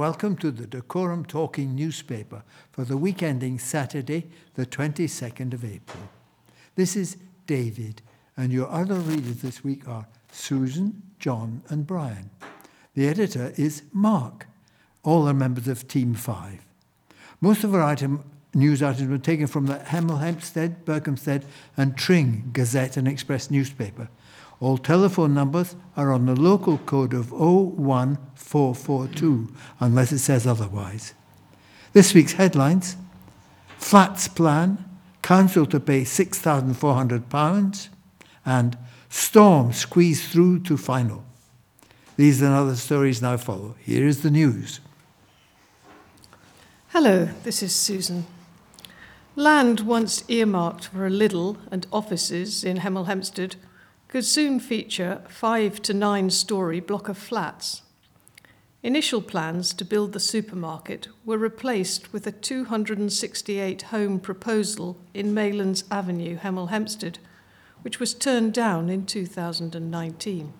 Welcome to the Dacorum Talking newspaper for the week ending Saturday, the 22nd of April. This is David, and your other readers this week are Susan, John, and Brian. The editor is Mark. All are members of Team 5. Most of our item, news items were taken from the Hemel Hempstead, Berkhamsted, and Tring Gazette and Express newspaper. All telephone numbers are on the local code of 01442, unless it says otherwise. This week's headlines Flats Plan, Council to pay £6,400, and Storm squeezed through to final. These and other stories now follow. Here is the news. Hello, this is Susan. Land once earmarked for a Lidl and offices in Hemel Hempstead could soon feature five to nine story block of flats. Initial plans to build the supermarket were replaced with a 268 home proposal in Maylands Avenue, Hemel Hempstead, which was turned down in 2019.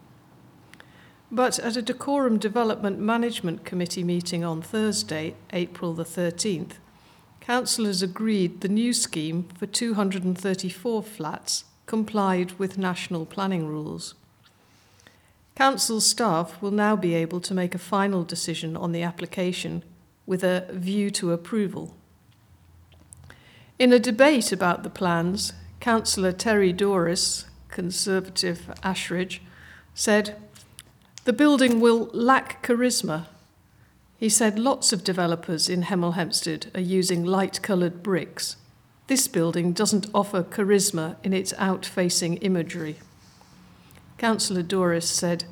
But at a Dacorum Development Management Committee meeting on Thursday, April the 13th, councillors agreed the new scheme for 234 flats complied with national planning rules. Council staff will now be able to make a final decision on the application with a view to approval. In a debate about the plans, Councillor Terry Douris, Conservative Ashridge, said, The building will lack charisma. He said lots of developers in Hemel Hempstead are using light coloured bricks. This building doesn't offer charisma in its out facing imagery. Councillor Douris said,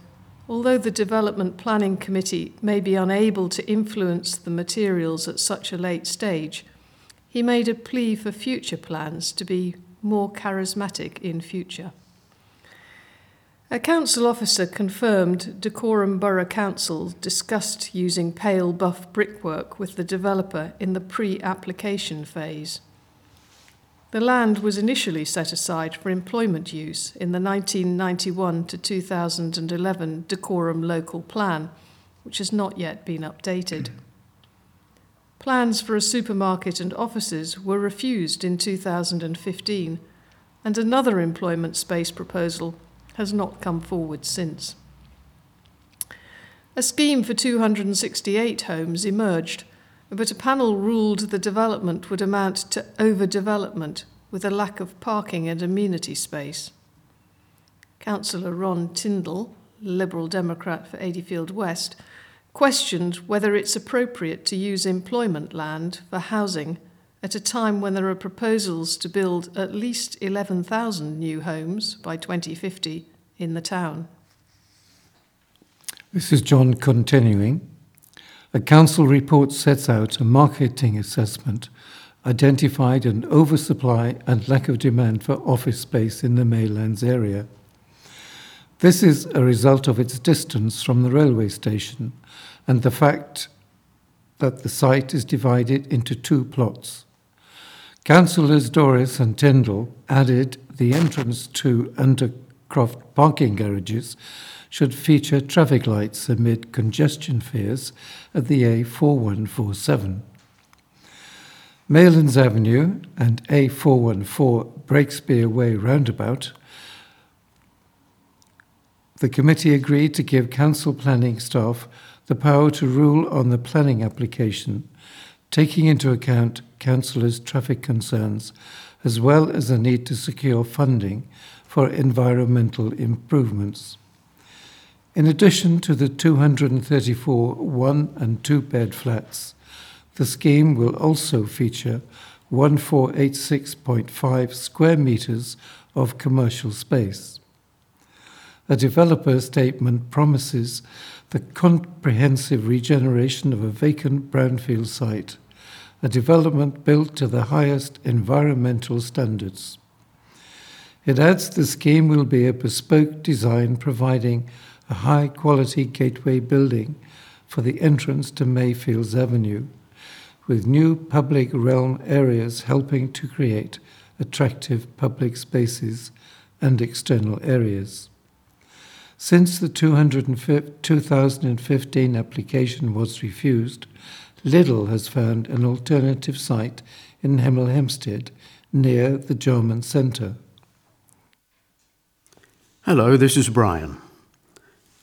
Although the Development Planning Committee may be unable to influence the materials at such a late stage, he made a plea for future plans to be more charismatic in future. A council officer confirmed Dacorum Borough Council discussed using pale buff brickwork with the developer in the pre application phase. The land was initially set aside for employment use in the 1991 to 2011 Dacorum Local Plan, which has not yet been updated. Plans for a supermarket and offices were refused in 2015, and another employment space proposal has not come forward since. A scheme for 268 homes emerged but a panel ruled the development would amount to overdevelopment with a lack of parking and amenity space. Councillor Ron Tindall, Liberal Democrat for Adeyfield West, questioned whether it's appropriate to use employment land for housing at a time when there are proposals to build at least 11,000 new homes by 2050 in the town. This is John continuing. A council report sets out a marketing assessment, identified an oversupply and lack of demand for office space in the Maylands area. This is a result of its distance from the railway station and the fact that the site is divided into two plots. Councillors Douris and Tindall added the entrance to Undercroft parking garages should feature traffic lights amid congestion fears at the A4147. Maylands Avenue and A414 Breakspear Way roundabout. The committee agreed to give council planning staff the power to rule on the planning application, taking into account councillors' traffic concerns, as well as the need to secure funding for environmental improvements. In addition to the 234 one and two bed flats, the scheme will also feature 1486.5 square metres of commercial space. A developer statement promises the comprehensive regeneration of a vacant brownfield site, a development built to the highest environmental standards. It adds the scheme will be a bespoke design providing a high quality gateway building for the entrance to Mayfields Avenue, with new public realm areas helping to create attractive public spaces and external areas. Since the 2015 application was refused, Lidl has found an alternative site in Hemel Hempstead near the Jarman Centre. Hello, this is Brian.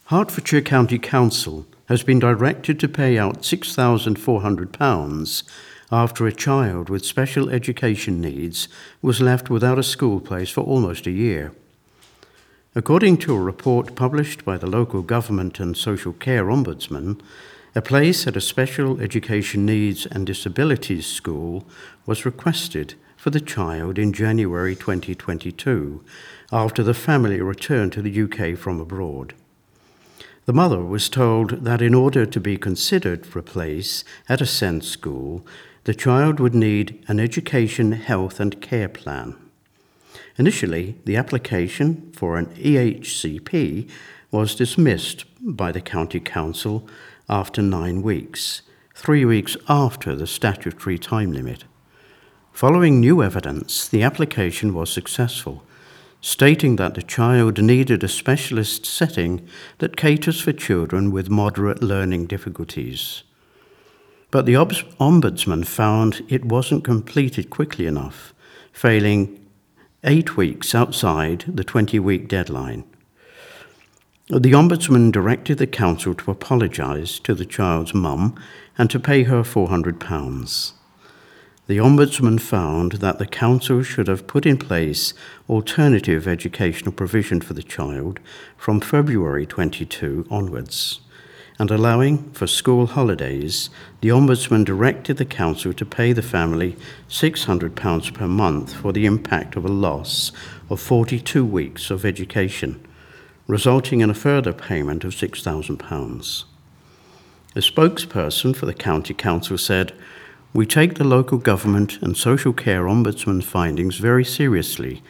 Hertfordshire County Council has been directed to pay out £6,400 after a child with special education needs was left without a school place for almost a year. According to a report published by the local government and social care ombudsman, a place at a special education needs and disabilities school was requested for the child in January 2022 after the family returned to the UK from abroad. The mother was told that in order to be considered for a place at a SEND school, the child would need an education, health, and care plan. Initially, the application for an EHCP was dismissed by the County Council after nine weeks, three weeks after the statutory time limit. Following new evidence, the application was successful, stating that the child needed a specialist setting that caters for children with moderate learning difficulties. But the Ombudsman found it wasn't completed quickly enough, failing eight weeks outside the 20 week deadline. The Ombudsman directed the Council to apologise to the child's mum and to pay her £400. The Ombudsman found that the Council should have put in place alternative educational provision for the child from February 22 onwards and allowing for school holidays, the Ombudsman directed the Council to pay the family £600 per month for the impact of a loss of 42 weeks of education, resulting in a further payment of £6,000. A spokesperson for the County Council said, We take the local government and social care Ombudsman findings very seriously,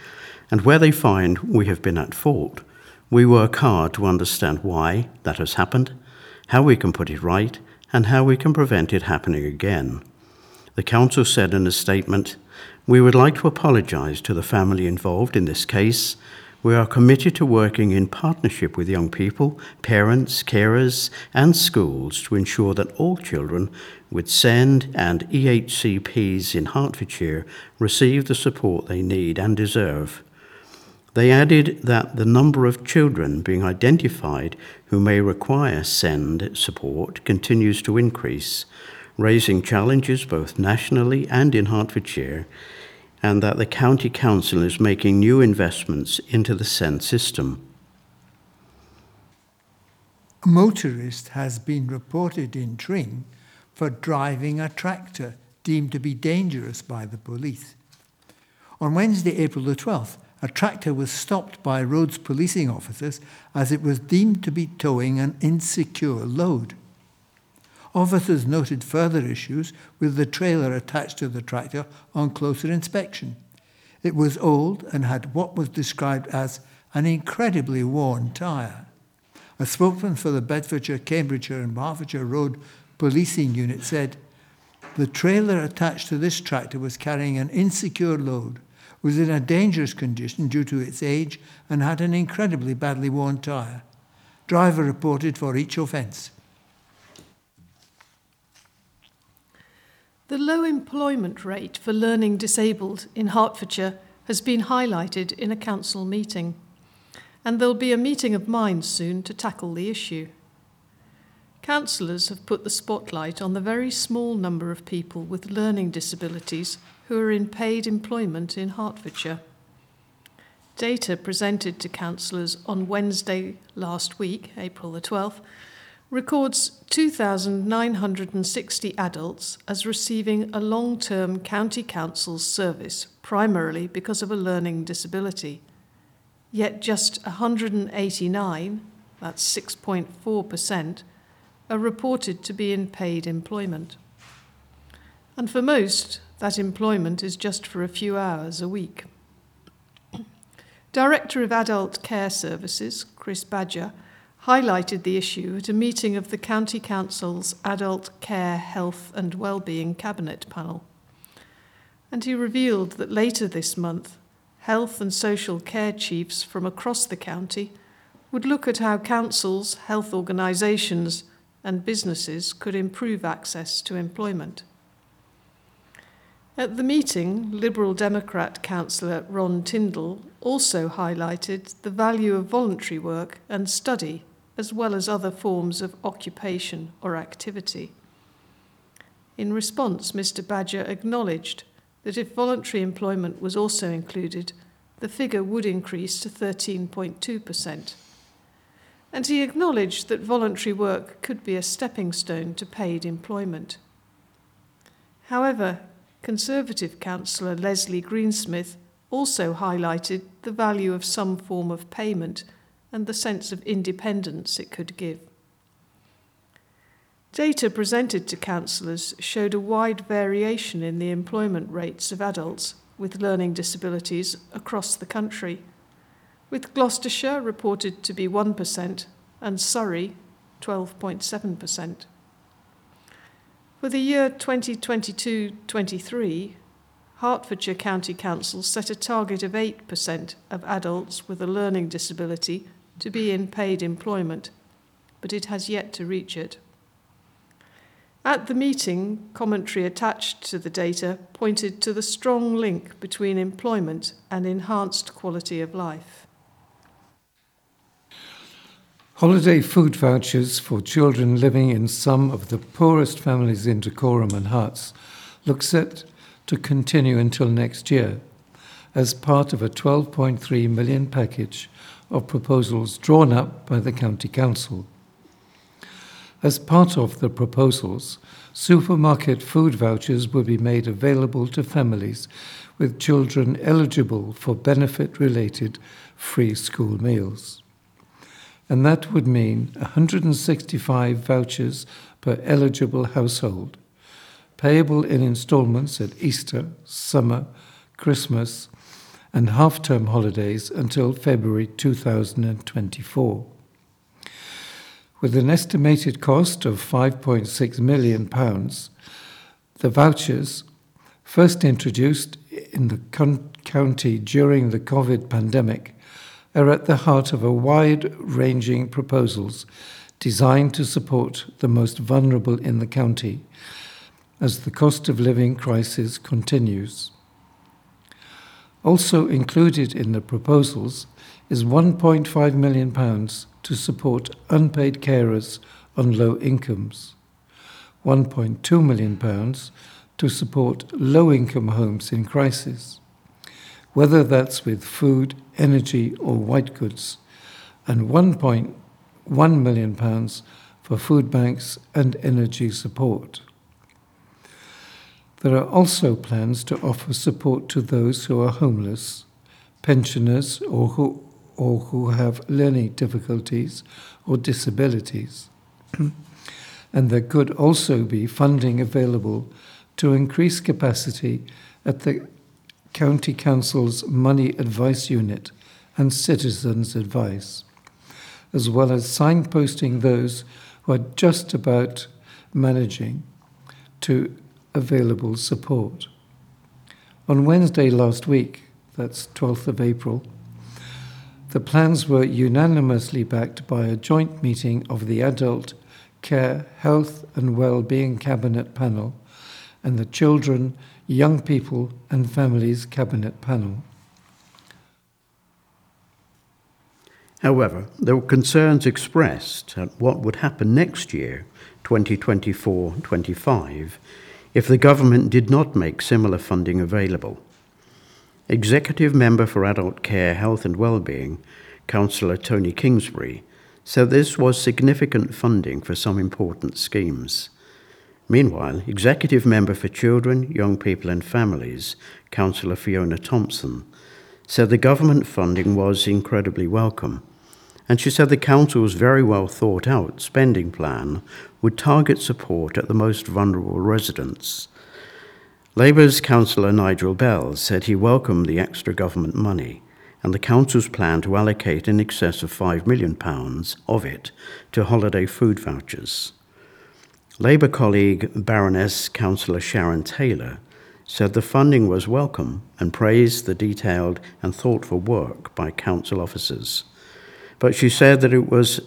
and where they find we have been at fault, we work hard to understand why that has happened how we can put it right, and how we can prevent it happening again. The Council said in a statement We would like to apologise to the family involved in this case. We are committed to working in partnership with young people, parents, carers, and schools to ensure that all children with SEND and EHCPs in Hertfordshire receive the support they need and deserve. They added that the number of children being identified who may require SEND support continues to increase, raising challenges both nationally and in Hertfordshire, and that the County Council is making new investments into the SEND system. A motorist has been reported in Tring for driving a tractor deemed to be dangerous by the police. On Wednesday, April the 12th, a tractor was stopped by roads policing officers as it was deemed to be towing an insecure load. Officers noted further issues with the trailer attached to the tractor on closer inspection. It was old and had what was described as an incredibly worn tyre. A spokesman for the Bedfordshire, Cambridgeshire, and Hertfordshire Road Policing Unit said the trailer attached to this tractor was carrying an insecure load was in a dangerous condition due to its age and had an incredibly badly worn tyre. Driver reported for each offence. The low employment rate for learning disabled in Hertfordshire has been highlighted in a council meeting, and there'll be a meeting of minds soon to tackle the issue. Councillors have put the spotlight on the very small number of people with learning disabilities who are in paid employment in Hertfordshire. Data presented to councillors on Wednesday last week, April the 12th, records 2,960 adults as receiving a long term county council service, primarily because of a learning disability. Yet just 189, that's 6.4%, are reported to be in paid employment. And for most, that employment is just for a few hours a week. Director of Adult Care Services, Chris Badger, highlighted the issue at a meeting of the County Council's Adult Care, Health and Wellbeing Cabinet panel. And he revealed that later this month, health and social care chiefs from across the county would look at how councils, health organisations, and businesses could improve access to employment. At the meeting, Liberal Democrat councillor Ron Tindall also highlighted the value of voluntary work and study, as well as other forms of occupation or activity. In response, Mr. Badger acknowledged that if voluntary employment was also included, the figure would increase to 13.2%. And he acknowledged that voluntary work could be a stepping stone to paid employment. However, Conservative councillor Leslie Greensmith also highlighted the value of some form of payment and the sense of independence it could give. Data presented to councillors showed a wide variation in the employment rates of adults with learning disabilities across the country, with Gloucestershire reported to be 1% and Surrey 12.7%. For the year 2022 23, Hertfordshire County Council set a target of 8% of adults with a learning disability to be in paid employment, but it has yet to reach it. At the meeting, commentary attached to the data pointed to the strong link between employment and enhanced quality of life. Holiday food vouchers for children living in some of the poorest families in Dacorum and Herts look set to continue until next year as part of a 12.3 million package of proposals drawn up by the County Council. As part of the proposals, supermarket food vouchers will be made available to families with children eligible for benefit related free school meals and that would mean 165 vouchers per eligible household, payable in instalments at Easter, summer, Christmas, and half term holidays until February 2024. With an estimated cost of £5.6 million, the vouchers, first introduced in the county during the COVID pandemic, are at the heart of a wide ranging proposals designed to support the most vulnerable in the county as the cost of living crisis continues. Also included in the proposals is £1.5 million to support unpaid carers on low incomes, £1.2 million to support low income homes in crisis, whether that's with food, energy, or white goods, and £1.1 million for food banks and energy support. There are also plans to offer support to those who are homeless, pensioners, or who, or who have learning difficulties or disabilities. and there could also be funding available to increase capacity at the County Council's Money Advice Unit and Citizens Advice, as well as signposting those who are just about managing to available support. On Wednesday last week, that's 12th of April, the plans were unanimously backed by a joint meeting of the Adult Care, Health and Wellbeing Cabinet Panel and the Children Young People and Families Cabinet Panel. However, there were concerns expressed at what would happen next year, 2024 25, if the government did not make similar funding available. Executive Member for Adult Care, Health and Wellbeing, Councillor Tony Kingsbury, said this was significant funding for some important schemes. Meanwhile, Executive Member for Children, Young People and Families, Councillor Fiona Thompson, said the government funding was incredibly welcome. And she said the Council's very well thought out spending plan would target support at the most vulnerable residents. Labour's Councillor Nigel Bell said he welcomed the extra government money and the Council's plan to allocate in excess of £5 million of it to holiday food vouchers. Labour colleague Baroness Councillor Sharon Taylor said the funding was welcome and praised the detailed and thoughtful work by council officers. But she said that it was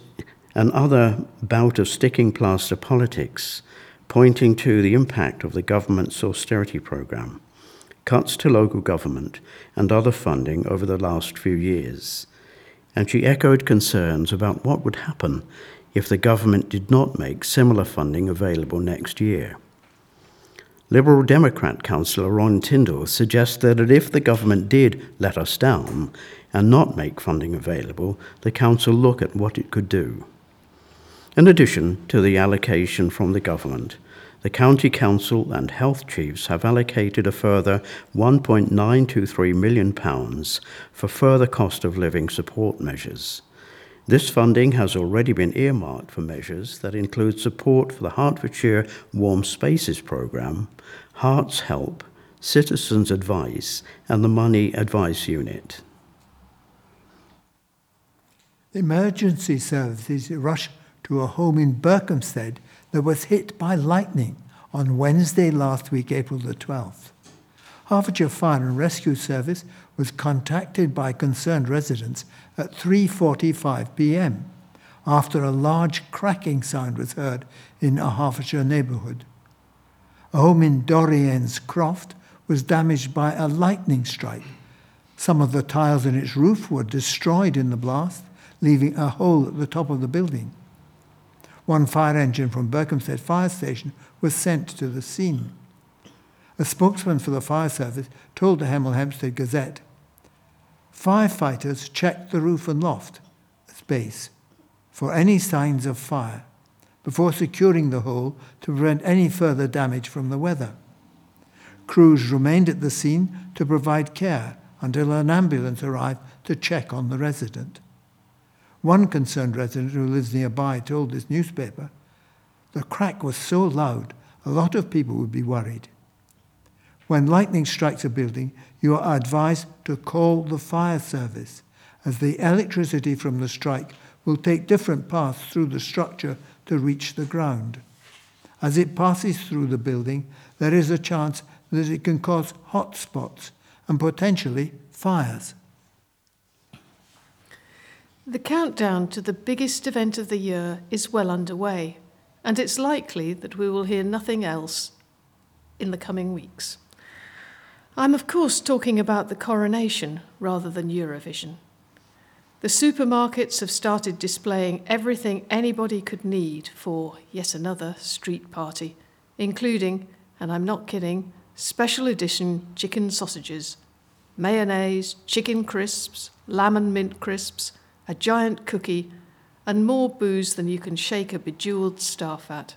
another bout of sticking plaster politics, pointing to the impact of the government's austerity programme, cuts to local government, and other funding over the last few years. And she echoed concerns about what would happen if the government did not make similar funding available next year. Liberal Democrat councillor Ron Tindall suggests that if the government did let us down and not make funding available, the council look at what it could do. In addition to the allocation from the government, the County Council and health chiefs have allocated a further £1.923 million for further cost of living support measures. This funding has already been earmarked for measures that include support for the Hertfordshire Warm Spaces programme, Herts Help, Citizens Advice, and the Money Advice Unit. The Emergency services rushed to a home in Berkhamsted that was hit by lightning on Wednesday last week, April the 12th. Hertfordshire Fire and Rescue Service was contacted by concerned residents at 3:45 p.m. after a large cracking sound was heard in a Hertfordshire neighbourhood. A home in Dorian's Croft was damaged by a lightning strike. Some of the tiles in its roof were destroyed in the blast, leaving a hole at the top of the building. One fire engine from Berkhamsted Fire Station was sent to the scene. A spokesman for the fire service told the Hemel Hempstead Gazette Firefighters checked the roof and loft space for any signs of fire before securing the hole to prevent any further damage from the weather. Crews remained at the scene to provide care until an ambulance arrived to check on the resident. One concerned resident who lives nearby told this newspaper the crack was so loud, a lot of people would be worried. When lightning strikes a building, you are advised to call the fire service, as the electricity from the strike will take different paths through the structure to reach the ground. As it passes through the building, there is a chance that it can cause hot spots and potentially fires. The countdown to the biggest event of the year is well underway, and it's likely that we will hear nothing else in the coming weeks. I'm, of course, talking about the coronation rather than Eurovision. The supermarkets have started displaying everything anybody could need for yet another street party, including, and I'm not kidding, special edition chicken sausages, mayonnaise, chicken crisps, lamb and mint crisps, a giant cookie, and more booze than you can shake a bejeweled staff at.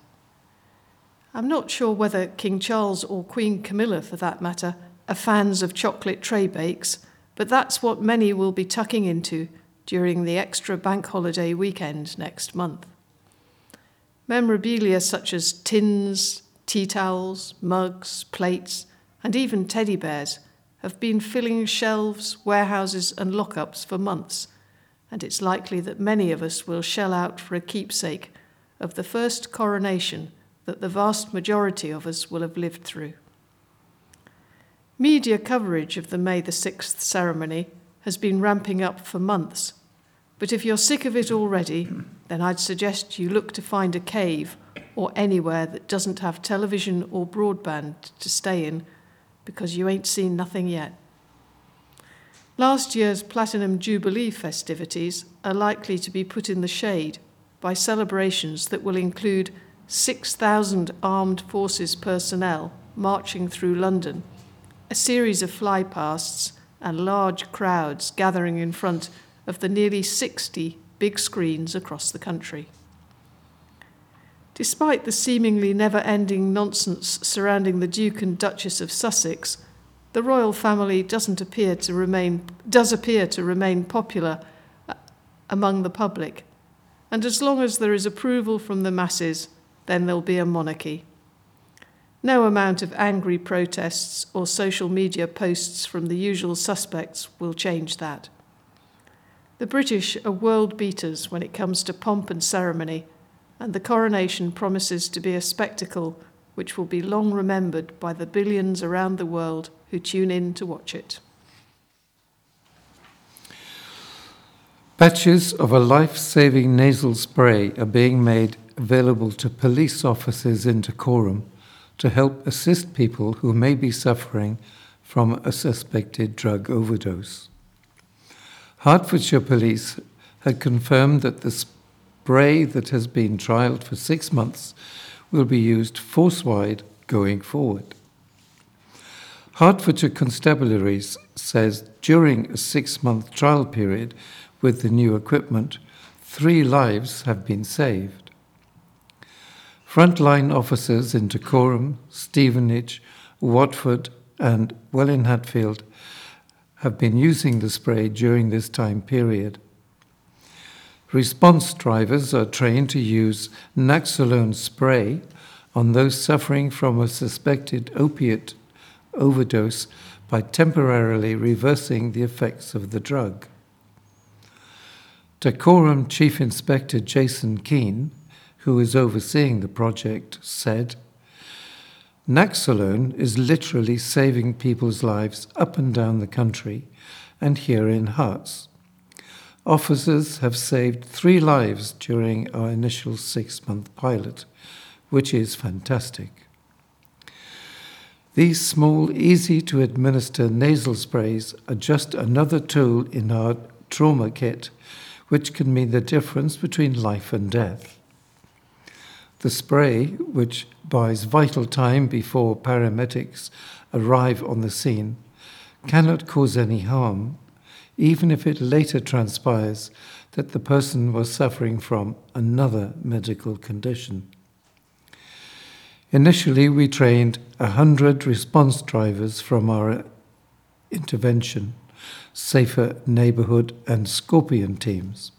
I'm not sure whether King Charles or Queen Camilla, for that matter, are fans of chocolate tray bakes, but that's what many will be tucking into during the extra bank holiday weekend next month. Memorabilia such as tins, tea towels, mugs, plates, and even teddy bears have been filling shelves, warehouses, and lockups for months, and it's likely that many of us will shell out for a keepsake of the first coronation that the vast majority of us will have lived through. Media coverage of the May the 6th ceremony has been ramping up for months, but if you're sick of it already, then I'd suggest you look to find a cave or anywhere that doesn't have television or broadband to stay in because you ain't seen nothing yet. Last year's Platinum Jubilee festivities are likely to be put in the shade by celebrations that will include 6,000 armed forces personnel marching through London a series of flypasts and large crowds gathering in front of the nearly 60 big screens across the country. Despite the seemingly never ending nonsense surrounding the Duke and Duchess of Sussex, the royal family doesn't appear to remain, does appear to remain popular uh, among the public. And as long as there is approval from the masses, then there'll be a monarchy. No amount of angry protests or social media posts from the usual suspects will change that. The British are world beaters when it comes to pomp and ceremony, and the coronation promises to be a spectacle which will be long remembered by the billions around the world who tune in to watch it. Batches of a life saving nasal spray are being made available to police officers in Dacorum to help assist people who may be suffering from a suspected drug overdose. Hertfordshire Police had confirmed that the spray that has been trialled for six months will be used force-wide going forward. Hertfordshire Constabularies says during a six-month trial period with the new equipment, three lives have been saved. Frontline officers in Dacorum, Stevenage, Watford, and Welwyn Hatfield have been using the spray during this time period. Response drivers are trained to use Naloxone spray on those suffering from a suspected opiate overdose by temporarily reversing the effects of the drug. Dacorum Chief Inspector Jason Keane, who is overseeing the project, said, Naloxone is literally saving people's lives up and down the country and here in Herts. Officers have saved three lives during our initial six month pilot, which is fantastic. These small, easy to administer nasal sprays are just another tool in our trauma kit, which can mean the difference between life and death. The spray, which buys vital time before paramedics arrive on the scene, cannot cause any harm even if it later transpires that the person was suffering from another medical condition. Initially, we trained 100 response drivers from our intervention, Safer Neighbourhood, and Scorpion teams.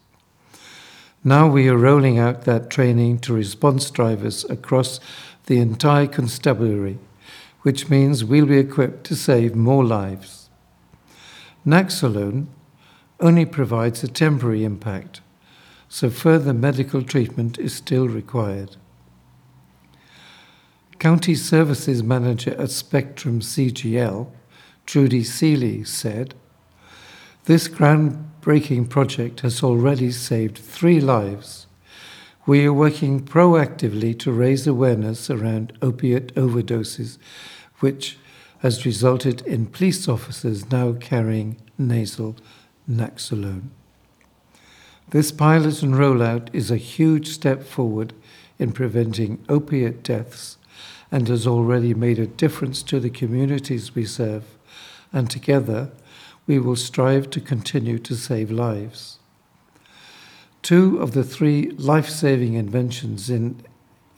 Now we are rolling out that training to response drivers across the entire constabulary, which means we'll be equipped to save more lives. Naloxone only provides a temporary impact, so further medical treatment is still required. County Services Manager at Spectrum CGL, Trudy Seeley, said, This groundbreaking project has already saved three lives. We are working proactively to raise awareness around opiate overdoses, which has resulted in police officers now carrying nasal naloxone. This pilot and rollout is a huge step forward in preventing opiate deaths and has already made a difference to the communities we serve, and together we will strive to continue to save lives. Two of the three life saving inventions in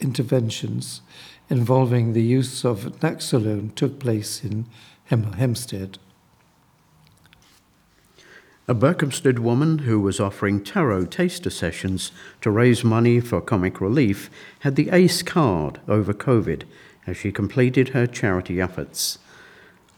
interventions involving the use of naloxone took place in Hemel Hempstead. A Berkhamsted woman who was offering tarot taster sessions to raise money for comic relief had the ACE card over COVID as she completed her charity efforts.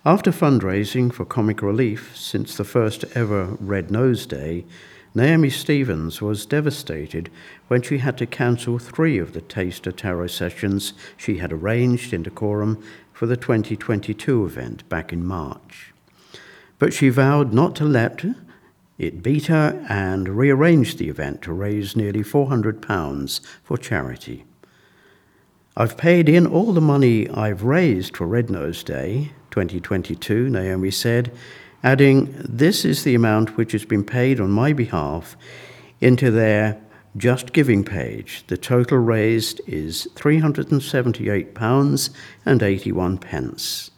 After fundraising for comic relief since the first ever Red Nose Day, Naomi Stevens was devastated when she had to cancel three of the Taster Tarot sessions she had arranged in Dacorum for the 2022 event back in March. But she vowed not to let it beat her and rearranged the event to raise nearly £400 for charity. I've paid in all the money I've raised for Red Nose Day 2022, Naomi said, adding, This is the amount which has been paid on my behalf into their Just Giving page. The total raised is £378.81. pence.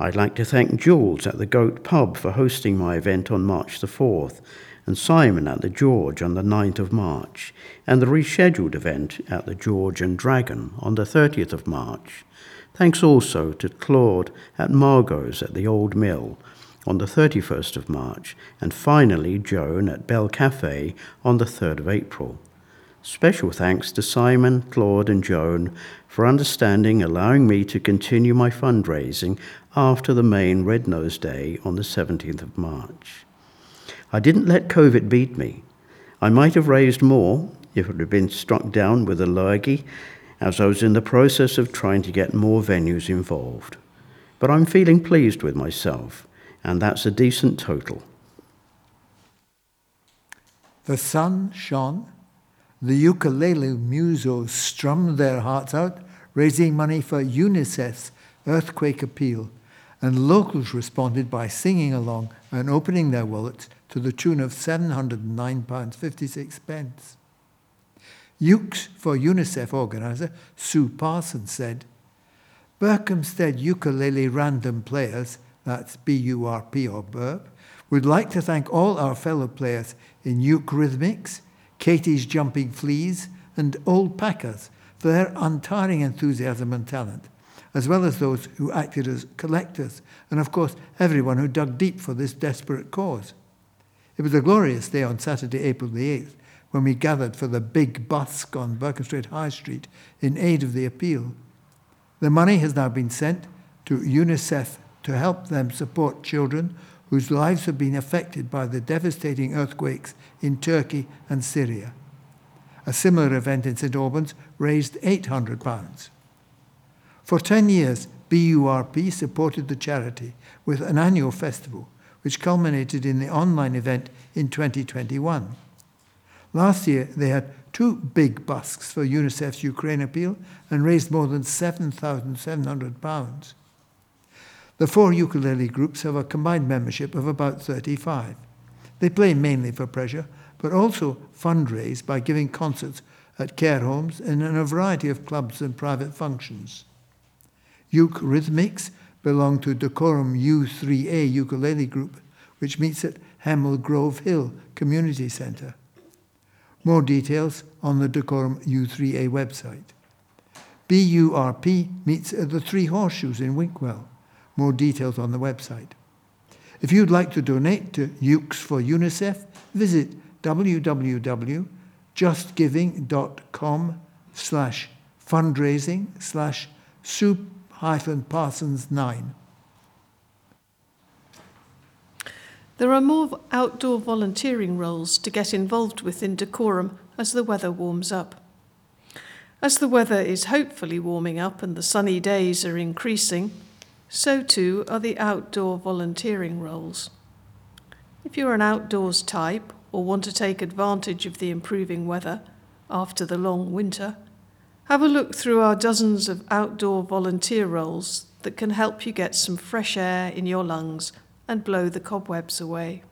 I'd like to thank Jules at the Goat Pub for hosting my event on March the 4th, and Simon at the George on the 9th of March, and the rescheduled event at the George and Dragon on the 30th of March. Thanks also to Claude at Margot's at the Old Mill on the 31st of March, and finally Joan at Bell Cafe on the 3rd of April. Special thanks to Simon, Claude, and Joan for understanding, allowing me to continue my fundraising after the main Red Nose Day on the 17th of March. I didn't let COVID beat me. I might have raised more if it had been struck down with a lurgy, as I was in the process of trying to get more venues involved. But I'm feeling pleased with myself and that's a decent total. The sun shone, the ukulele musos strummed their hearts out, raising money for UNICEF's earthquake appeal, and locals responded by singing along and opening their wallets to the tune of £709.56. Ukes for UNICEF organiser Sue Parsons said, Berkhamsted Ukulele Random Players, that's B-U-R-P or Burp, would like to thank all our fellow players in Uke Rhythmics, Katie's Jumping Fleas, and Old Packers for their untiring enthusiasm and talent, as well as those who acted as collectors, and of course everyone who dug deep for this desperate cause. It was a glorious day on Saturday, April the 8th, when we gathered for the big busk on Berkhamsted High Street in aid of the appeal. The money has now been sent to UNICEF to help them support children whose lives have been affected by the devastating earthquakes in Turkey and Syria. A similar event in St Albans raised £800. For 10 years, BURP supported the charity with an annual festival, which culminated in the online event in 2021. Last year, they had two big busks for UNICEF's Ukraine appeal and raised more than £7,700. The four ukulele groups have a combined membership of about 35. They play mainly for pleasure, but also fundraise by giving concerts at care homes and in a variety of clubs and private functions. Uke Rhythmics belong to Dacorum U3A ukulele group, which meets at Hemel Grove Hill Community Centre. More details on the Dacorum U3A website. BURP meets at the Three Horseshoes in Winkwell. More details on the website. If you'd like to donate to Ukes for UNICEF, visit www.justgiving.com slash fundraising slash hyphen parsons 9. There are more outdoor volunteering roles to get involved with in Dacorum as the weather warms up. As the weather is hopefully warming up and the sunny days are increasing, so too are the outdoor volunteering roles. If you're an outdoors type or want to take advantage of the improving weather after the long winter, have a look through our dozens of outdoor volunteer roles that can help you get some fresh air in your lungs and blow the cobwebs away.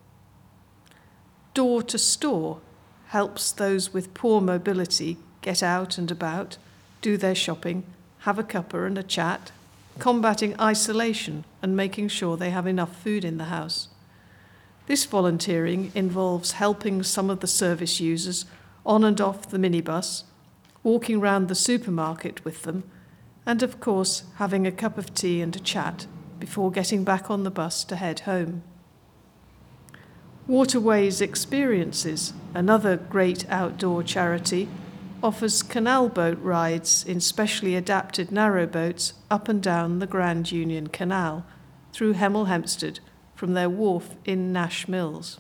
Door to store helps those with poor mobility get out and about, do their shopping, have a cuppa and a chat, combating isolation and making sure they have enough food in the house. This volunteering involves helping some of the service users on and off the minibus, walking round the supermarket with them, and of course having a cup of tea and a chat before getting back on the bus to head home. Waterways Experiences, another great outdoor charity, offers canal boat rides in specially adapted narrowboats up and down the Grand Union Canal through Hemel Hempstead from their wharf in Nash Mills.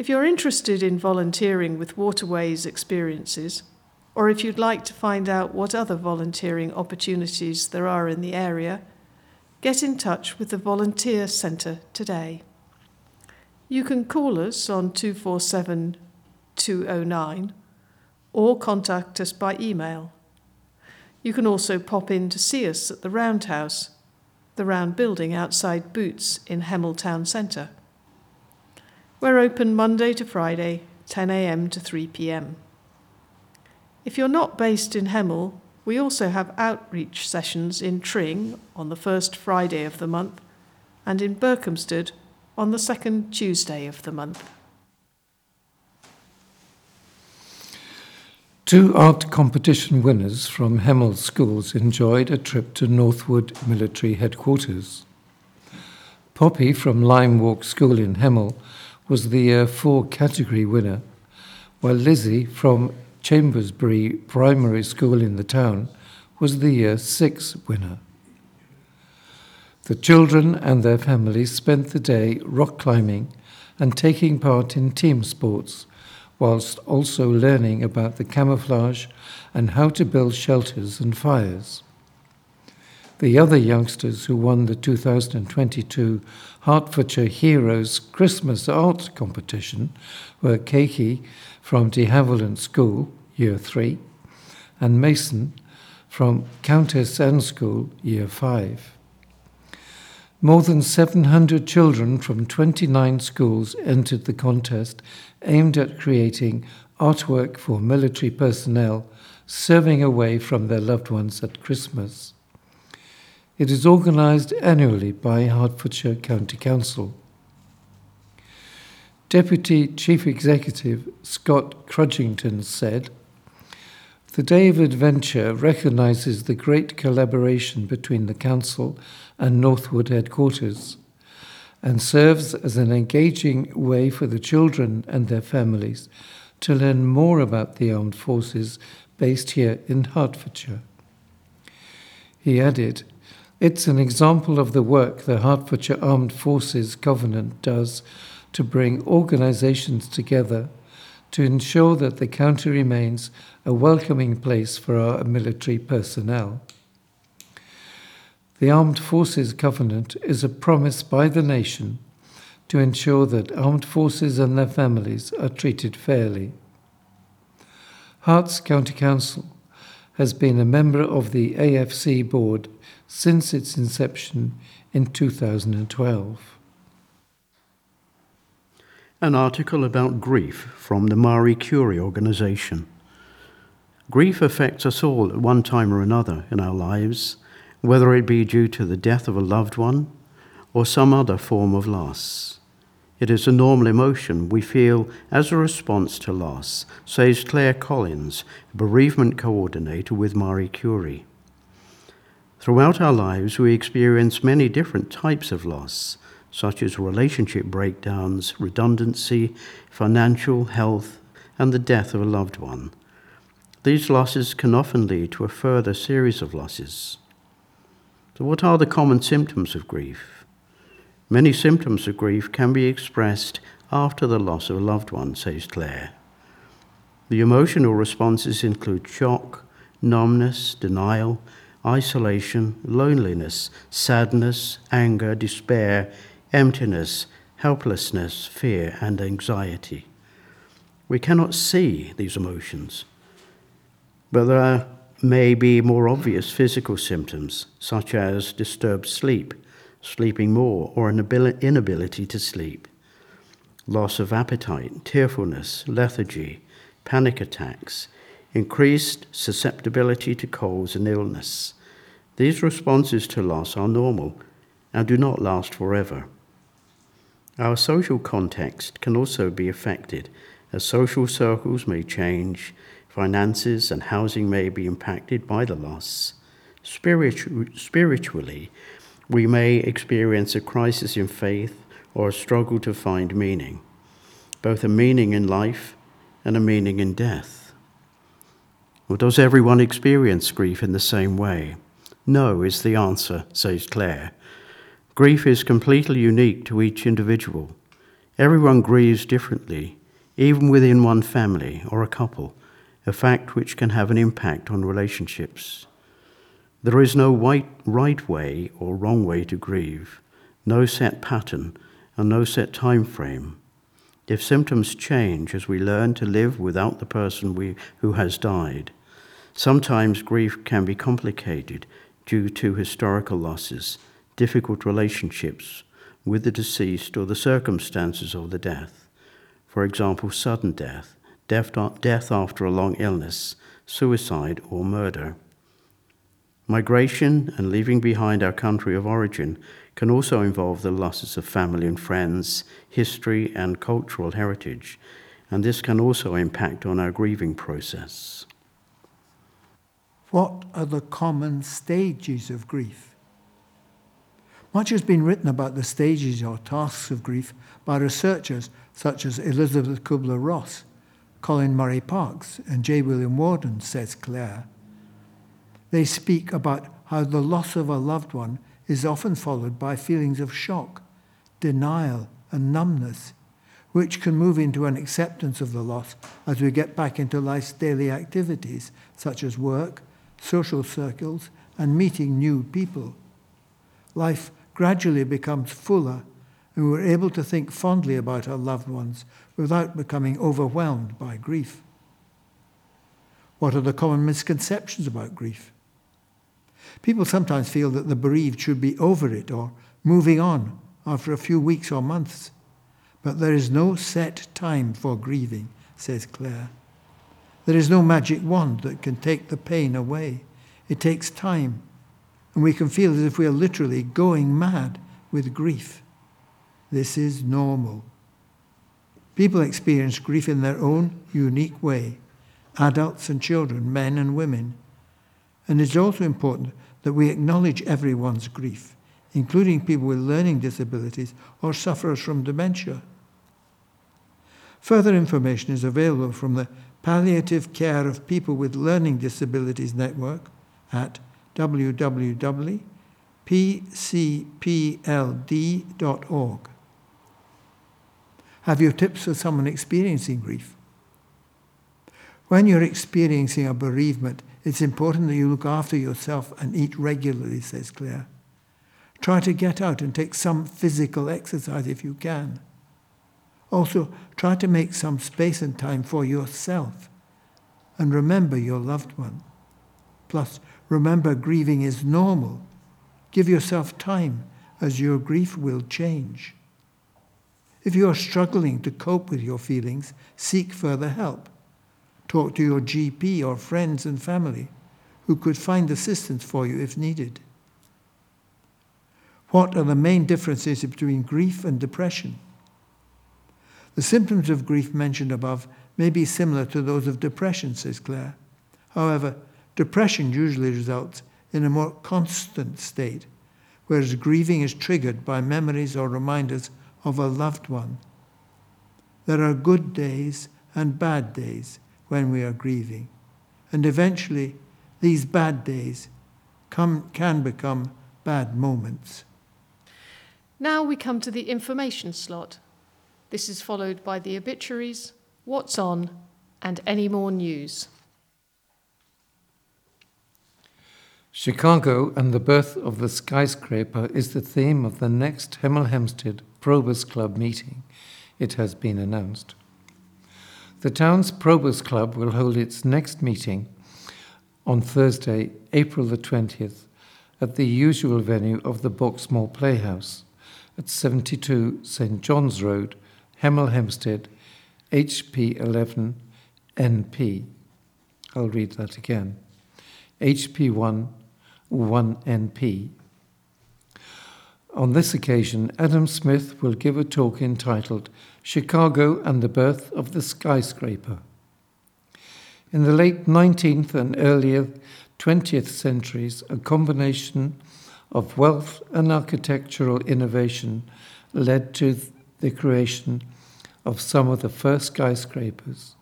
If you're interested in volunteering with Waterways Experiences, or if you'd like to find out what other volunteering opportunities there are in the area, get in touch with the Volunteer Centre today. You can call us on 247 209 or contact us by email. You can also pop in to see us at the Roundhouse, the round building outside Boots in Hemel Town Centre. We're open Monday to Friday, 10am to 3pm. If you're not based in Hemel, we also have outreach sessions in Tring on the first Friday of the month and in Berkhamsted on the second Tuesday of the month. Two art competition winners from Hemel schools enjoyed a trip to Northwood Military Headquarters. Poppy from Lime Walk School in Hemel was the Year 4 category winner, while Lizzie from Chambersbury Primary School in the town was the uh, Year 6 winner. The children and their families spent the day rock climbing and taking part in team sports, whilst also learning about the camouflage and how to build shelters and fires. The other youngsters who won the 2022 Hertfordshire Heroes Christmas Art Competition were Keiki from De Havilland School, Year 3, and Mason from Countess Anne School, Year 5. More than 700 children from 29 schools entered the contest aimed at creating artwork for military personnel serving away from their loved ones at Christmas. It is organised annually by Hertfordshire County Council. Deputy Chief Executive Scott Crudgington said, The Day of Adventure recognises the great collaboration between the Council and Northwood headquarters and serves as an engaging way for the children and their families to learn more about the armed forces based here in Hertfordshire. He added, it's an example of the work the Hertfordshire Armed Forces Covenant does to bring organisations together to ensure that the county remains a welcoming place for our military personnel. The Armed Forces Covenant is a promise by the nation to ensure that armed forces and their families are treated fairly. Herts County Council has been a member of the AFC board since its inception in 2012. An article about grief from the Marie Curie organisation. Grief affects us all at one time or another in our lives, whether it be due to the death of a loved one or some other form of loss. It is a normal emotion we feel as a response to loss, says Claire Collins, bereavement coordinator with Marie Curie. Throughout our lives, we experience many different types of loss, such as relationship breakdowns, redundancy, financial, health, and the death of a loved one. These losses can often lead to a further series of losses. So, what are the common symptoms of grief? Many symptoms of grief can be expressed after the loss of a loved one, says Claire. The emotional responses include shock, numbness, denial, isolation, loneliness, sadness, anger, despair, emptiness, helplessness, fear, and anxiety. We cannot see these emotions, but there may be more obvious physical symptoms, such as disturbed sleep, sleeping more, or an inability to sleep, loss of appetite, tearfulness, lethargy, panic attacks, increased susceptibility to colds and illness. These responses to loss are normal and do not last forever. Our social context can also be affected as social circles may change, finances and housing may be impacted by the loss. Spiritu- spiritually, we may experience a crisis in faith or a struggle to find meaning, both a meaning in life and a meaning in death. Or does everyone experience grief in the same way? No, is the answer, says Claire. Grief is completely unique to each individual. Everyone grieves differently, even within one family or a couple, a fact which can have an impact on relationships. There is no right, right way or wrong way to grieve, no set pattern, and no set time frame. If symptoms change as we learn to live without the person we, who has died, Sometimes grief can be complicated due to historical losses, difficult relationships with the deceased, or the circumstances of the death. For example, sudden death, death after a long illness, suicide, or murder. Migration and leaving behind our country of origin can also involve the losses of family and friends, history, and cultural heritage, and this can also impact on our grieving process. What are the common stages of grief? Much has been written about the stages or tasks of grief by researchers such as Elizabeth Kubler Ross, Colin Murray Parkes, and J. William Worden, says Claire. They speak about how the loss of a loved one is often followed by feelings of shock, denial, and numbness, which can move into an acceptance of the loss as we get back into life's daily activities, such as work, social circles, and meeting new people. Life gradually becomes fuller, and we're able to think fondly about our loved ones without becoming overwhelmed by grief. What are the common misconceptions about grief? People sometimes feel that the bereaved should be over it or moving on after a few weeks or months. But there is no set time for grieving, says Claire. There is no magic wand that can take the pain away. It takes time, and we can feel as if we are literally going mad with grief. This is normal. People experience grief in their own unique way, adults and children, men and women. And it's also important that we acknowledge everyone's grief, including people with learning disabilities or sufferers from dementia. Further information is available from the Palliative Care of People with Learning Disabilities Network at www.pcpld.org. Have you tips for someone experiencing grief? When you're experiencing a bereavement, it's important that you look after yourself and eat regularly, says Claire. Try to get out and take some physical exercise if you can. Also, try to make some space and time for yourself. And remember your loved one. Plus, remember grieving is normal. Give yourself time, as your grief will change. If you are struggling to cope with your feelings, seek further help. Talk to your GP or friends and family who could find assistance for you if needed. What are the main differences between grief and depression? The symptoms of grief mentioned above may be similar to those of depression, says Claire. However, depression usually results in a more constant state, whereas grieving is triggered by memories or reminders of a loved one. There are good days and bad days when we are grieving, and eventually these bad days come, can become bad moments. Now we come to the information slot. This is followed by the obituaries, what's on, and any more news. Chicago and the birth of the skyscraper is the theme of the next Hemel Hempstead Probus Club meeting, it has been announced. The town's Probus Club will hold its next meeting on Thursday, April the 20th, at the usual venue of the Boxmoor Playhouse at 72 St John's Road, Hemel Hempstead, HP11 NP. I'll read that again. HP1 1NP. On this occasion, Adam Smith will give a talk entitled Chicago and the Birth of the Skyscraper. In the late 19th and earlier 20th centuries, a combination of wealth and architectural innovation led to the creation of some of the first skyscrapers.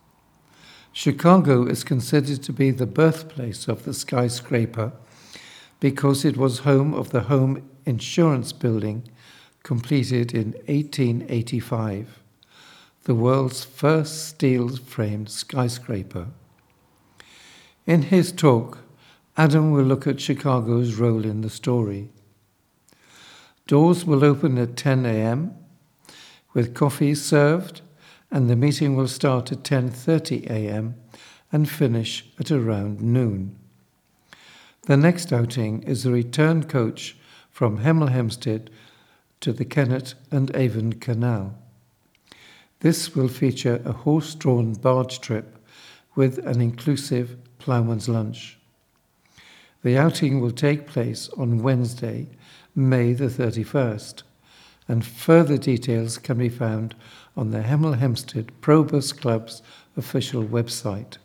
Chicago is considered to be the birthplace of the skyscraper because it was home of the home insurance building completed in 1885, the world's first steel framed skyscraper. In his talk, Adam will look at Chicago's role in the story. Doors will open at 10 a.m with coffee served, and the meeting will start at 10:30 a.m. and finish at around noon. The next outing is a return coach from Hemel Hempstead to the Kennet and Avon Canal. This will feature a horse drawn barge trip with an inclusive ploughman's lunch. The outing will take place on Wednesday, May the 31st and further details can be found on the Hemel Hempstead Probus Club's official website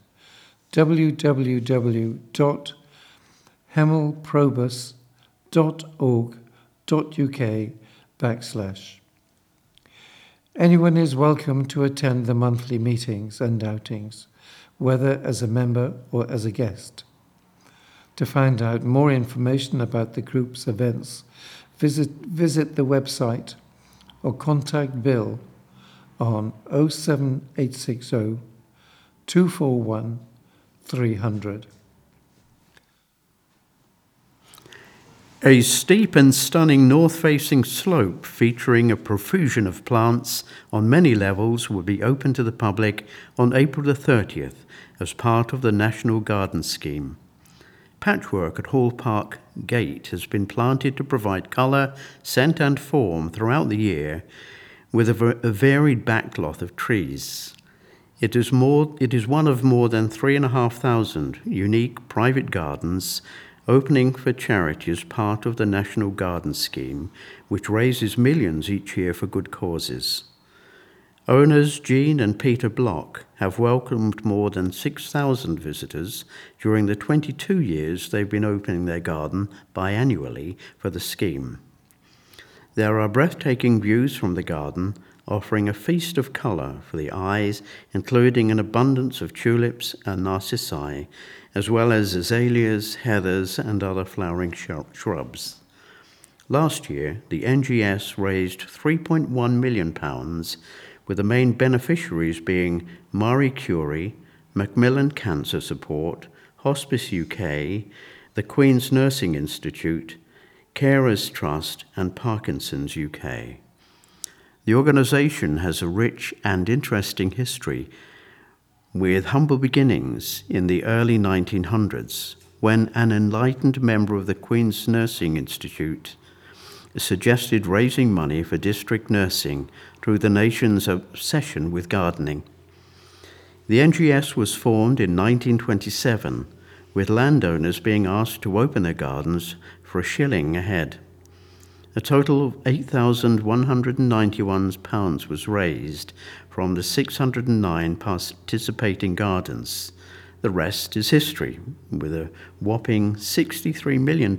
www.hemelprobus.org.uk backslash. Anyone is welcome to attend the monthly meetings and outings, whether as a member or as a guest. To find out more information about the group's events, visit, visit the website or contact Bill on 07860 241 300. A steep and stunning north facing slope featuring a profusion of plants on many levels will be open to the public on April the 30th as part of the National Garden Scheme. Patchwork at Hall Park Gate has been planted to provide colour, scent, and form throughout the year with a, varied backcloth of trees. It is, more, it is one of more than 3,500 unique private gardens opening for charity as part of the National Garden Scheme, which raises millions each year for good causes. Owners Jean and Peter Block have welcomed more than 6,000 visitors during the 22 years they've been opening their garden biannually for the scheme. There are breathtaking views from the garden, offering a feast of colour for the eyes, including an abundance of tulips and narcissi, as well as azaleas, heathers, and other flowering shrubs. Last year, the NGS raised £3.1 million, with the main beneficiaries being Marie Curie, Macmillan Cancer Support, Hospice UK, the Queen's Nursing Institute, Carers Trust, and Parkinson's UK. The organisation has a rich and interesting history with humble beginnings in the early 1900s when an enlightened member of the Queen's Nursing Institute suggested raising money for district nursing through the nation's obsession with gardening. The NGS was formed in 1927, with landowners being asked to open their gardens for a shilling a head. A total of £8,191 was raised from the 609 participating gardens. The rest is history, with a whopping £63 million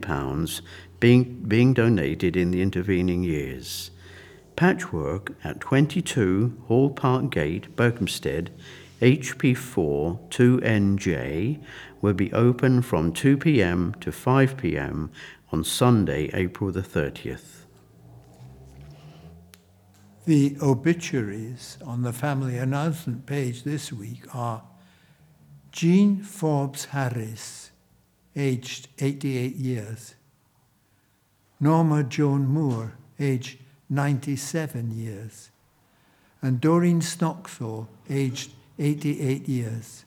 being, being donated in the intervening years. Patchwork at 22 Hall Park Gate, Berkhamsted, HP4 2NJ, will be open from 2 pm to 5 pm on Sunday, April the 30th. The obituaries on the family announcement page this week are Jean Forbes Harris, aged 88 years, Norma Joan Moore, aged 97 years, and Doreen Snoxall, aged 88 years.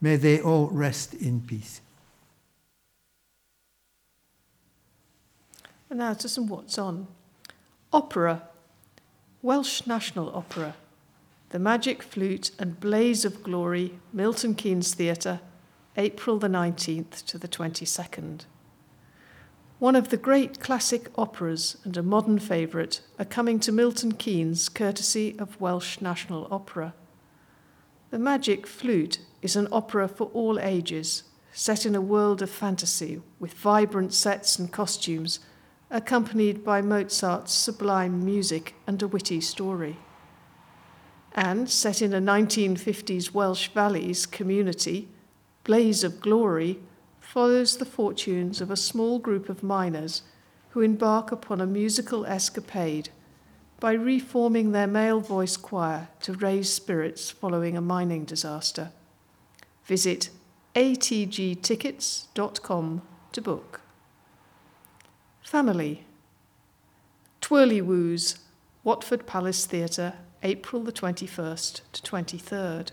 May they all rest in peace. And now to some what's on. Opera, Welsh National Opera, The Magic Flute and Blaze of Glory, Milton Keynes Theatre, April the 19th to the 22nd. One of the great classic operas and a modern favourite are coming to Milton Keynes courtesy of Welsh National Opera. The Magic Flute is an opera for all ages, set in a world of fantasy with vibrant sets and costumes accompanied by Mozart's sublime music and a witty story. And set in a 1950s Welsh Valleys community, Blaze of Glory follows the fortunes of a small group of miners who embark upon a musical escapade by reforming their male voice choir to raise spirits following a mining disaster. Visit atgtickets.com to book. Family. Twirlywoos, Watford Palace Theatre, April the 21st to 23rd.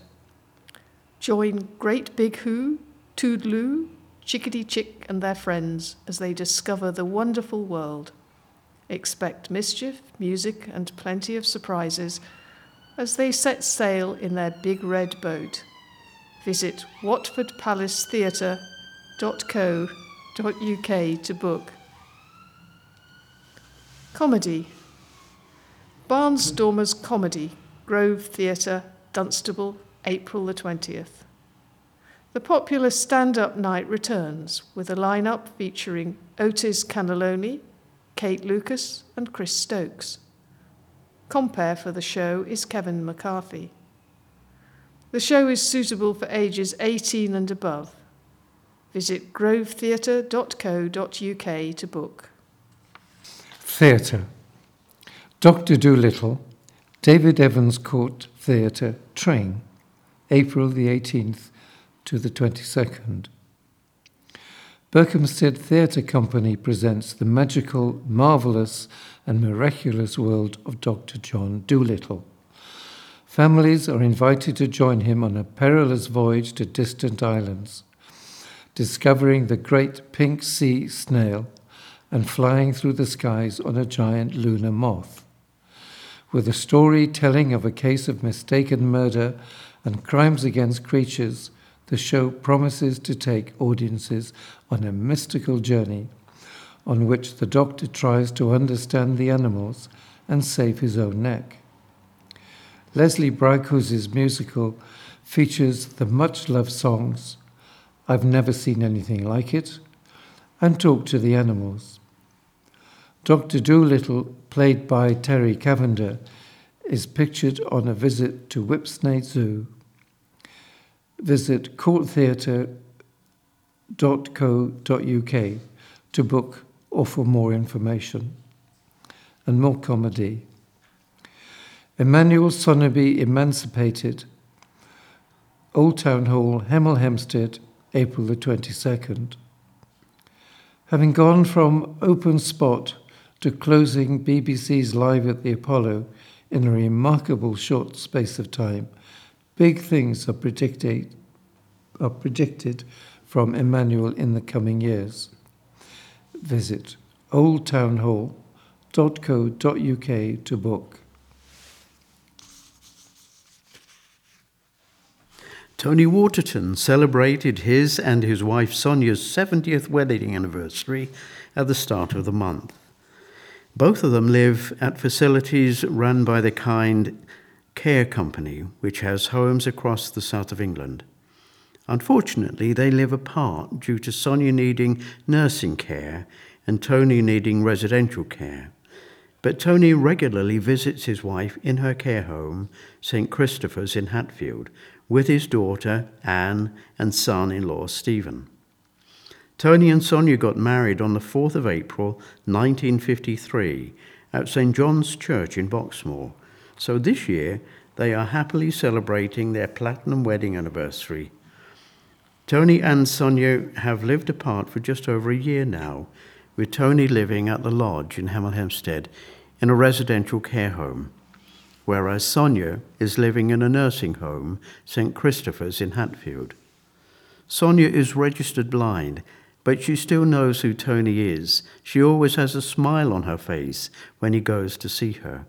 Join Great Big Who, Toodloo, Chickadee Chick, and their friends as they discover the wonderful world. Expect mischief, music, and plenty of surprises as they set sail in their big red boat. Visit watfordpalacetheatre.co.uk to book. Comedy. Barnstormers Comedy, Grove Theatre, Dunstable, April the 20th. The popular stand up night returns with a lineup featuring Otis Cannelloni, Kate Lucas, and Chris Stokes. Compere for the show is Kevin McCarthy. The show is suitable for ages 18 and above. Visit grovetheatre.co.uk to book. Theatre. Dr. Dolittle, David Evans Court Theatre, Tring, April the 18th to the 22nd. Berkhamsted Theatre Company presents the magical, marvellous, and miraculous world of Dr. John Dolittle. Families are invited to join him on a perilous voyage to distant islands, discovering the great pink sea snail and flying through the skies on a giant lunar moth. With a story telling of a case of mistaken murder and crimes against creatures, the show promises to take audiences on a mystical journey on which the doctor tries to understand the animals and save his own neck. Leslie Bricusse's musical features the much loved songs I've Never Seen Anything Like It and Talk to the Animals. Dr. Dolittle, played by Terry Cavender, is pictured on a visit to Whipsnade Zoo. Visit courttheatre.co.uk to book or for more information and more comedy. Emmanuel Sonubi Emancipated, Old Town Hall, Hemel Hempstead, April the 22nd. Having gone from open spot to closing BBC's Live at the Apollo in a remarkable short space of time, big things are predicted, are predicted from Emmanuel in the coming years. Visit oldtownhall.co.uk to book. Tony Waterton celebrated his and his wife Sonia's 70th wedding anniversary at the start of the month. Both of them live at facilities run by the Kind Care Company, which has homes across the south of England. Unfortunately, they live apart due to Sonia needing nursing care and Tony needing residential care. But Tony regularly visits his wife in her care home, St. Christopher's in Hatfield, with his daughter Anne and son in law Stephen. Tony and Sonia got married on the 4th of April 1953 at St. John's Church in Boxmoor. So this year they are happily celebrating their platinum wedding anniversary. Tony and Sonia have lived apart for just over a year now, with Tony living at the lodge in Hemel Hempstead in a residential care home whereas Sonia is living in a nursing home, St. Christopher's in Hatfield. Sonia is registered blind, but she still knows who Tony is. She always has a smile on her face when he goes to see her,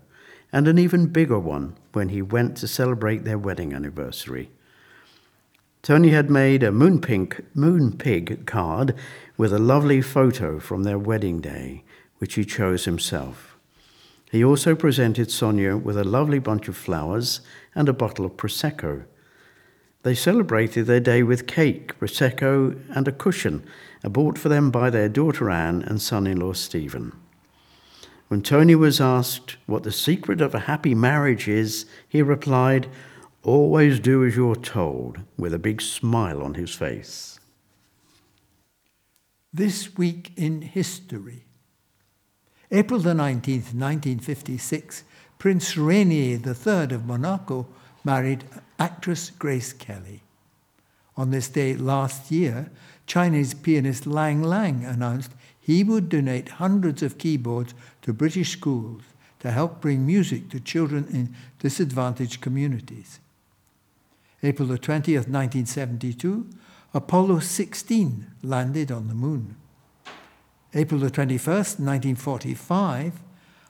and an even bigger one when he went to celebrate their wedding anniversary. Tony had made a moonpink moonpig card with a lovely photo from their wedding day, which he chose himself. He also presented Sonia with a lovely bunch of flowers and a bottle of Prosecco. They celebrated their day with cake, Prosecco, and a cushion uh, bought for them by their daughter Anne and son in law Stephen. When Tony was asked what the secret of a happy marriage is, he replied, Always do as you're told, with a big smile on his face. This week in history. April the 19th, 1956, Prince Rainier III of Monaco married actress Grace Kelly. On this day last year, Chinese pianist Lang Lang announced he would donate hundreds of keyboards to British schools to help bring music to children in disadvantaged communities. April the 20th, 1972, Apollo 16 landed on the moon. April the 21st, 1945,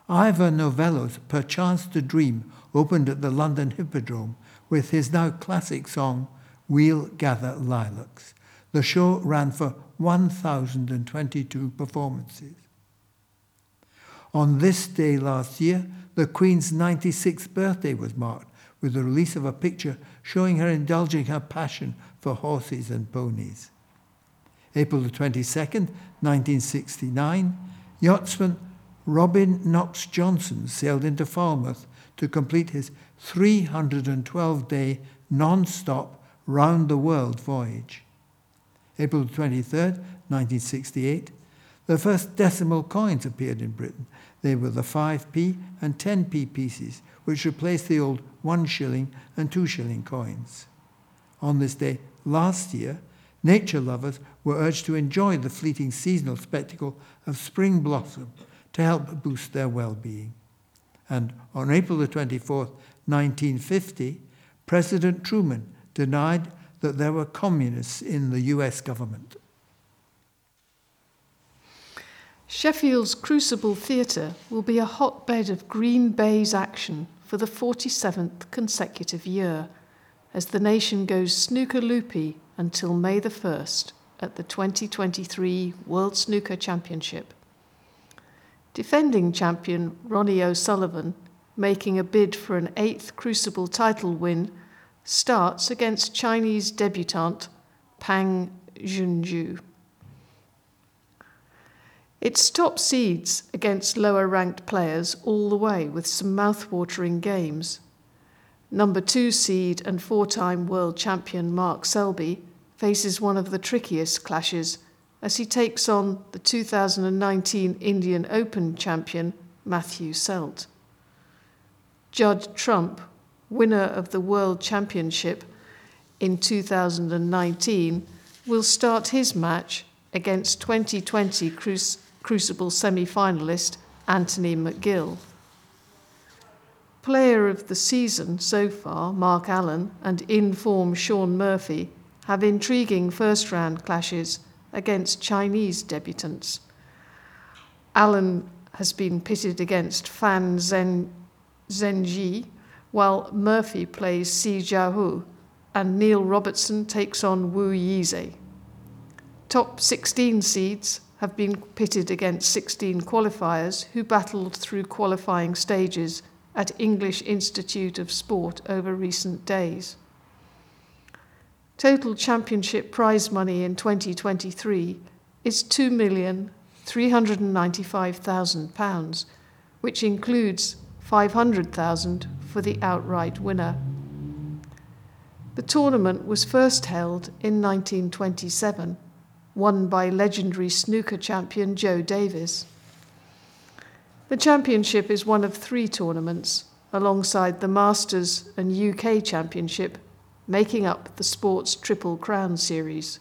Ivor Novello's Perchance to Dream opened at the London Hippodrome with his now classic song, We'll Gather Lilacs. The show ran for 1,022 performances. On this day last year, the Queen's 96th birthday was marked with the release of a picture showing her indulging her passion for horses and ponies. April the 22nd, 1969, yachtsman Robin Knox Johnston sailed into Falmouth to complete his 312 day non stop round the world voyage. April 23, 1968, the first decimal coins appeared in Britain. They were the 5p and 10p pieces, which replaced the old 1 shilling and 2 shilling coins. On this day last year, nature lovers were urged to enjoy the fleeting seasonal spectacle of spring blossom to help boost their well-being. And on April the 24th, 1950, President Truman denied that there were communists in the US government. Sheffield's Crucible Theatre will be a hotbed of green baize action for the 47th consecutive year as the nation goes snooker loopy until May the 1st at the 2023 World Snooker Championship. Defending champion Ronnie O'Sullivan, making a bid for an eighth Crucible title win, starts against Chinese debutante Pang Junxu. It's top seeds against lower ranked players all the way with some mouth-watering games. Number two seed and four time world champion Mark Selby faces one of the trickiest clashes as he takes on the 2019 Indian Open champion Matthew Selt. Judd Trump, winner of the World Championship in 2019, will start his match against 2020 Cruci- Crucible semi finalist Anthony McGill. Player of the season so far, Mark Allen, and in form Shaun Murphy have intriguing first round clashes against Chinese debutants. Allen has been pitted against Fan Zhen, Zhenji, while Murphy plays Si Jiahui, and Neil Robertson takes on Wu Yize. Top 16 seeds have been pitted against 16 qualifiers who battled through qualifying stages at English Institute of Sport over recent days. Total championship prize money in 2023 is £2,395,000, which includes 500,000 for the outright winner. The tournament was first held in 1927, won by legendary snooker champion Joe Davis. The championship is one of three tournaments, alongside the Masters and UK Championship, making up the sport's Triple Crown series.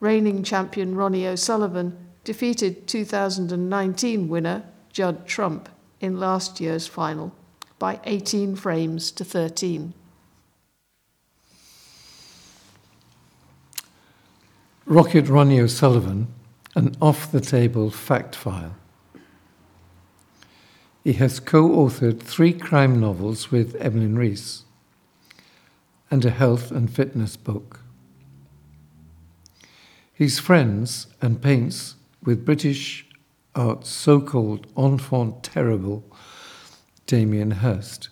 Reigning champion Ronnie O'Sullivan defeated 2019 winner Judd Trump in last year's final by 18 frames to 13. Rocket Ronnie O'Sullivan, an off the table fact file. He has co authored three crime novels with Emlyn Rees and a health and fitness book. He's friends and paints with British art's so called enfant terrible Damien Hirst.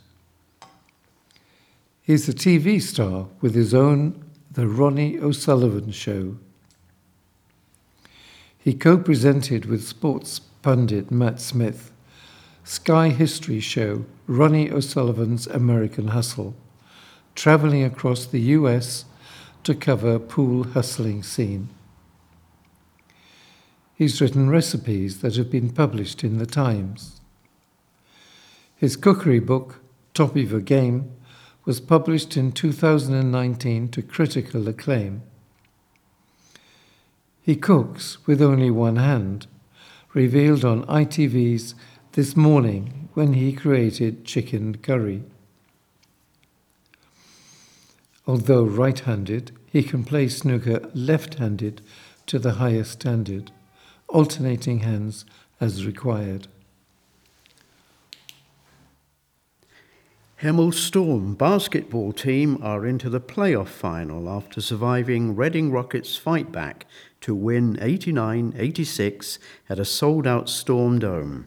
He's a TV star with his own The Ronnie O'Sullivan Show. He co presented with sports pundit Matt Smith Sky History show Ronnie O'Sullivan's American Hustle, traveling across the US to cover pool hustling scene. He's written recipes that have been published in the Times. His cookery book, Top of Your Game, was published in 2019 to critical acclaim. He cooks with only one hand, revealed on ITV's This Morning when he created chicken curry. Although right handed, he can play snooker left handed to the highest standard, alternating hands as required. Hemel Storm basketball team are into the playoff final after surviving Reading Rockets' fight back to win 89 86 at a sold out Storm Dome.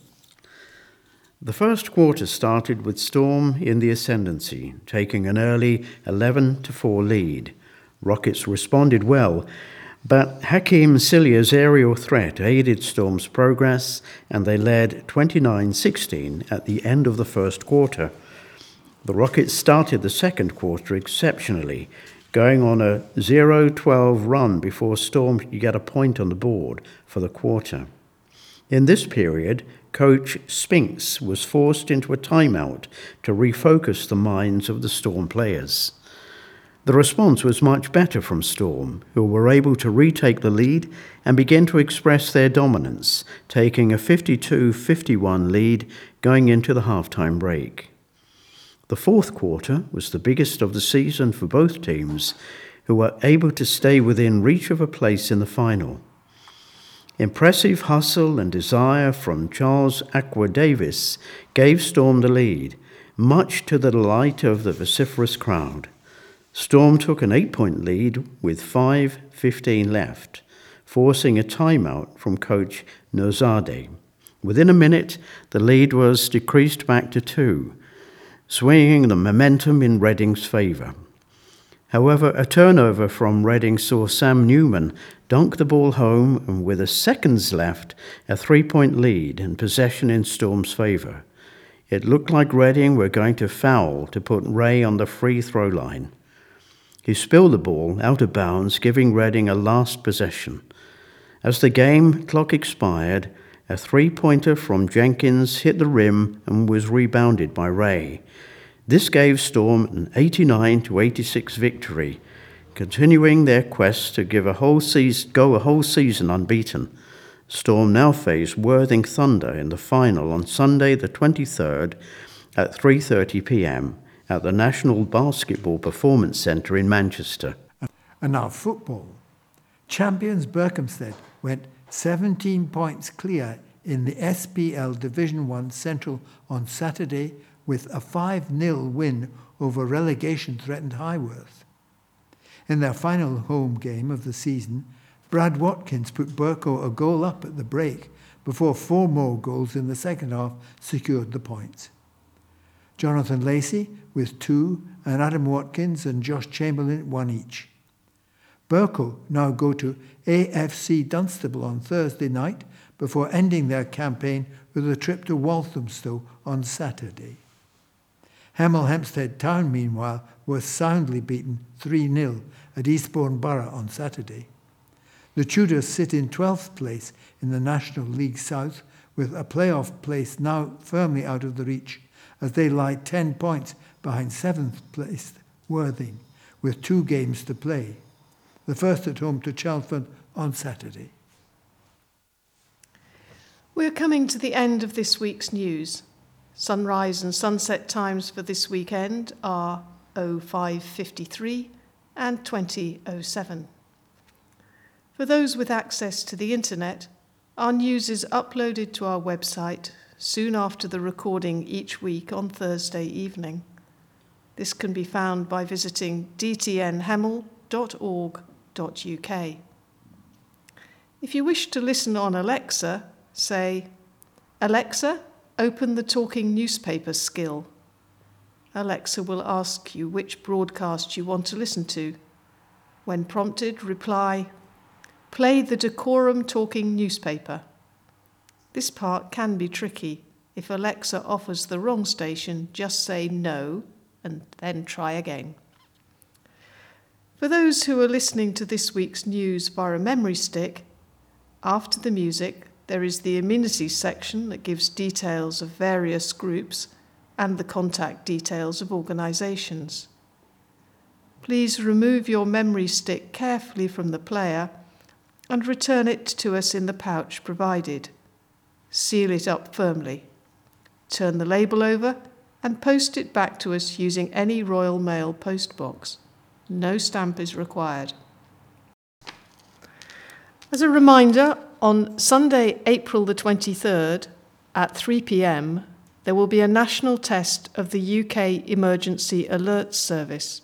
The first quarter started with Storm in the ascendancy, taking an early 11 4 lead. Rockets responded well, but Hakeem Cilia's aerial threat aided Storm's progress, and they led 29 16 at the end of the first quarter. The Rockets started the second quarter exceptionally, going on a 0 12 run before Storm could get a point on the board for the quarter. In this period, coach Spinks was forced into a timeout to refocus the minds of the Storm players. The response was much better from Storm, who were able to retake the lead and begin to express their dominance, taking a 52 51 lead going into the halftime break. The fourth quarter was the biggest of the season for both teams, who were able to stay within reach of a place in the final. Impressive hustle and desire from Charles Aqua Davis gave Storm the lead, much to the delight of the vociferous crowd. Storm took an eight point lead with 5.15 left, forcing a timeout from coach Nozade. Within a minute, the lead was decreased back to two, swinging the momentum in Reading's favour. However, a turnover from Reading saw Sam Newman dunk the ball home and with a seconds left, a three point lead and possession in Storm's favour. It looked like Reading were going to foul to put Ray on the free throw line. He spilled the ball out of bounds, giving Reading a last possession. As the game clock expired, a three pointer from Jenkins hit the rim and was rebounded by Ray. This gave Storm an 89 to 86 victory, continuing their quest to give a whole season, go a whole season unbeaten. Storm now face Worthing Thunder in the final on Sunday the 23rd at 3:30 p.m at the National Basketball Performance Centre in Manchester. And now football. Champions Berkhamsted went 17 points clear in the SPL Division 1 Central on Saturday with a 5 0 win over relegation threatened Highworth. In their final home game of the season, Brad Watkins put Berko a goal up at the break before four more goals in the second half secured the points. Jonathan Lacey with two, and Adam Watkins and Josh Chamberlain one each. Berko now go to AFC Dunstable on Thursday night before ending their campaign with a trip to Walthamstow on Saturday. Hemel Hempstead Town, meanwhile, was soundly beaten 3 0 at Eastbourne Borough on Saturday. The Tudors sit in 12th place in the National League South, with a playoff place now firmly out of the reach as they lie 10 points behind seventh place Worthing, with two games to play. The first at home to Chelmsford on Saturday. We're coming to the end of this week's news. Sunrise and sunset times for this weekend are 0553 and 2007. For those with access to the internet, our news is uploaded to our website soon after the recording each week on Thursday evening. This can be found by visiting If you wish to listen on Alexa, say, Alexa, open the talking newspaper skill. Alexa will ask you which broadcast you want to listen to. When prompted, reply, Play the Dacorum Talking newspaper. This part can be tricky. If Alexa offers the wrong station, just say no and then try again. For those who are listening to this week's news via a memory stick, after the music, there is the amenities section that gives details of various groups and the contact details of organisations. Please remove your memory stick carefully from the player and return it to us in the pouch provided seal it up firmly, turn the label over, and post it back to us using any Royal Mail postbox. No stamp is required. As a reminder, on Sunday, April the 23rd at 3 pm, there will be a national test of the UK Emergency Alert Service.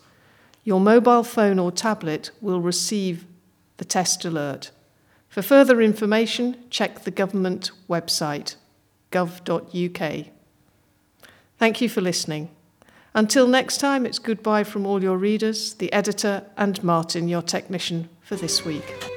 Your mobile phone or tablet will receive the test alert. For further information, check the government website, gov.uk. Thank you for listening. Until next time, it's goodbye from all your readers, the editor, and Martin, your technician, for this week.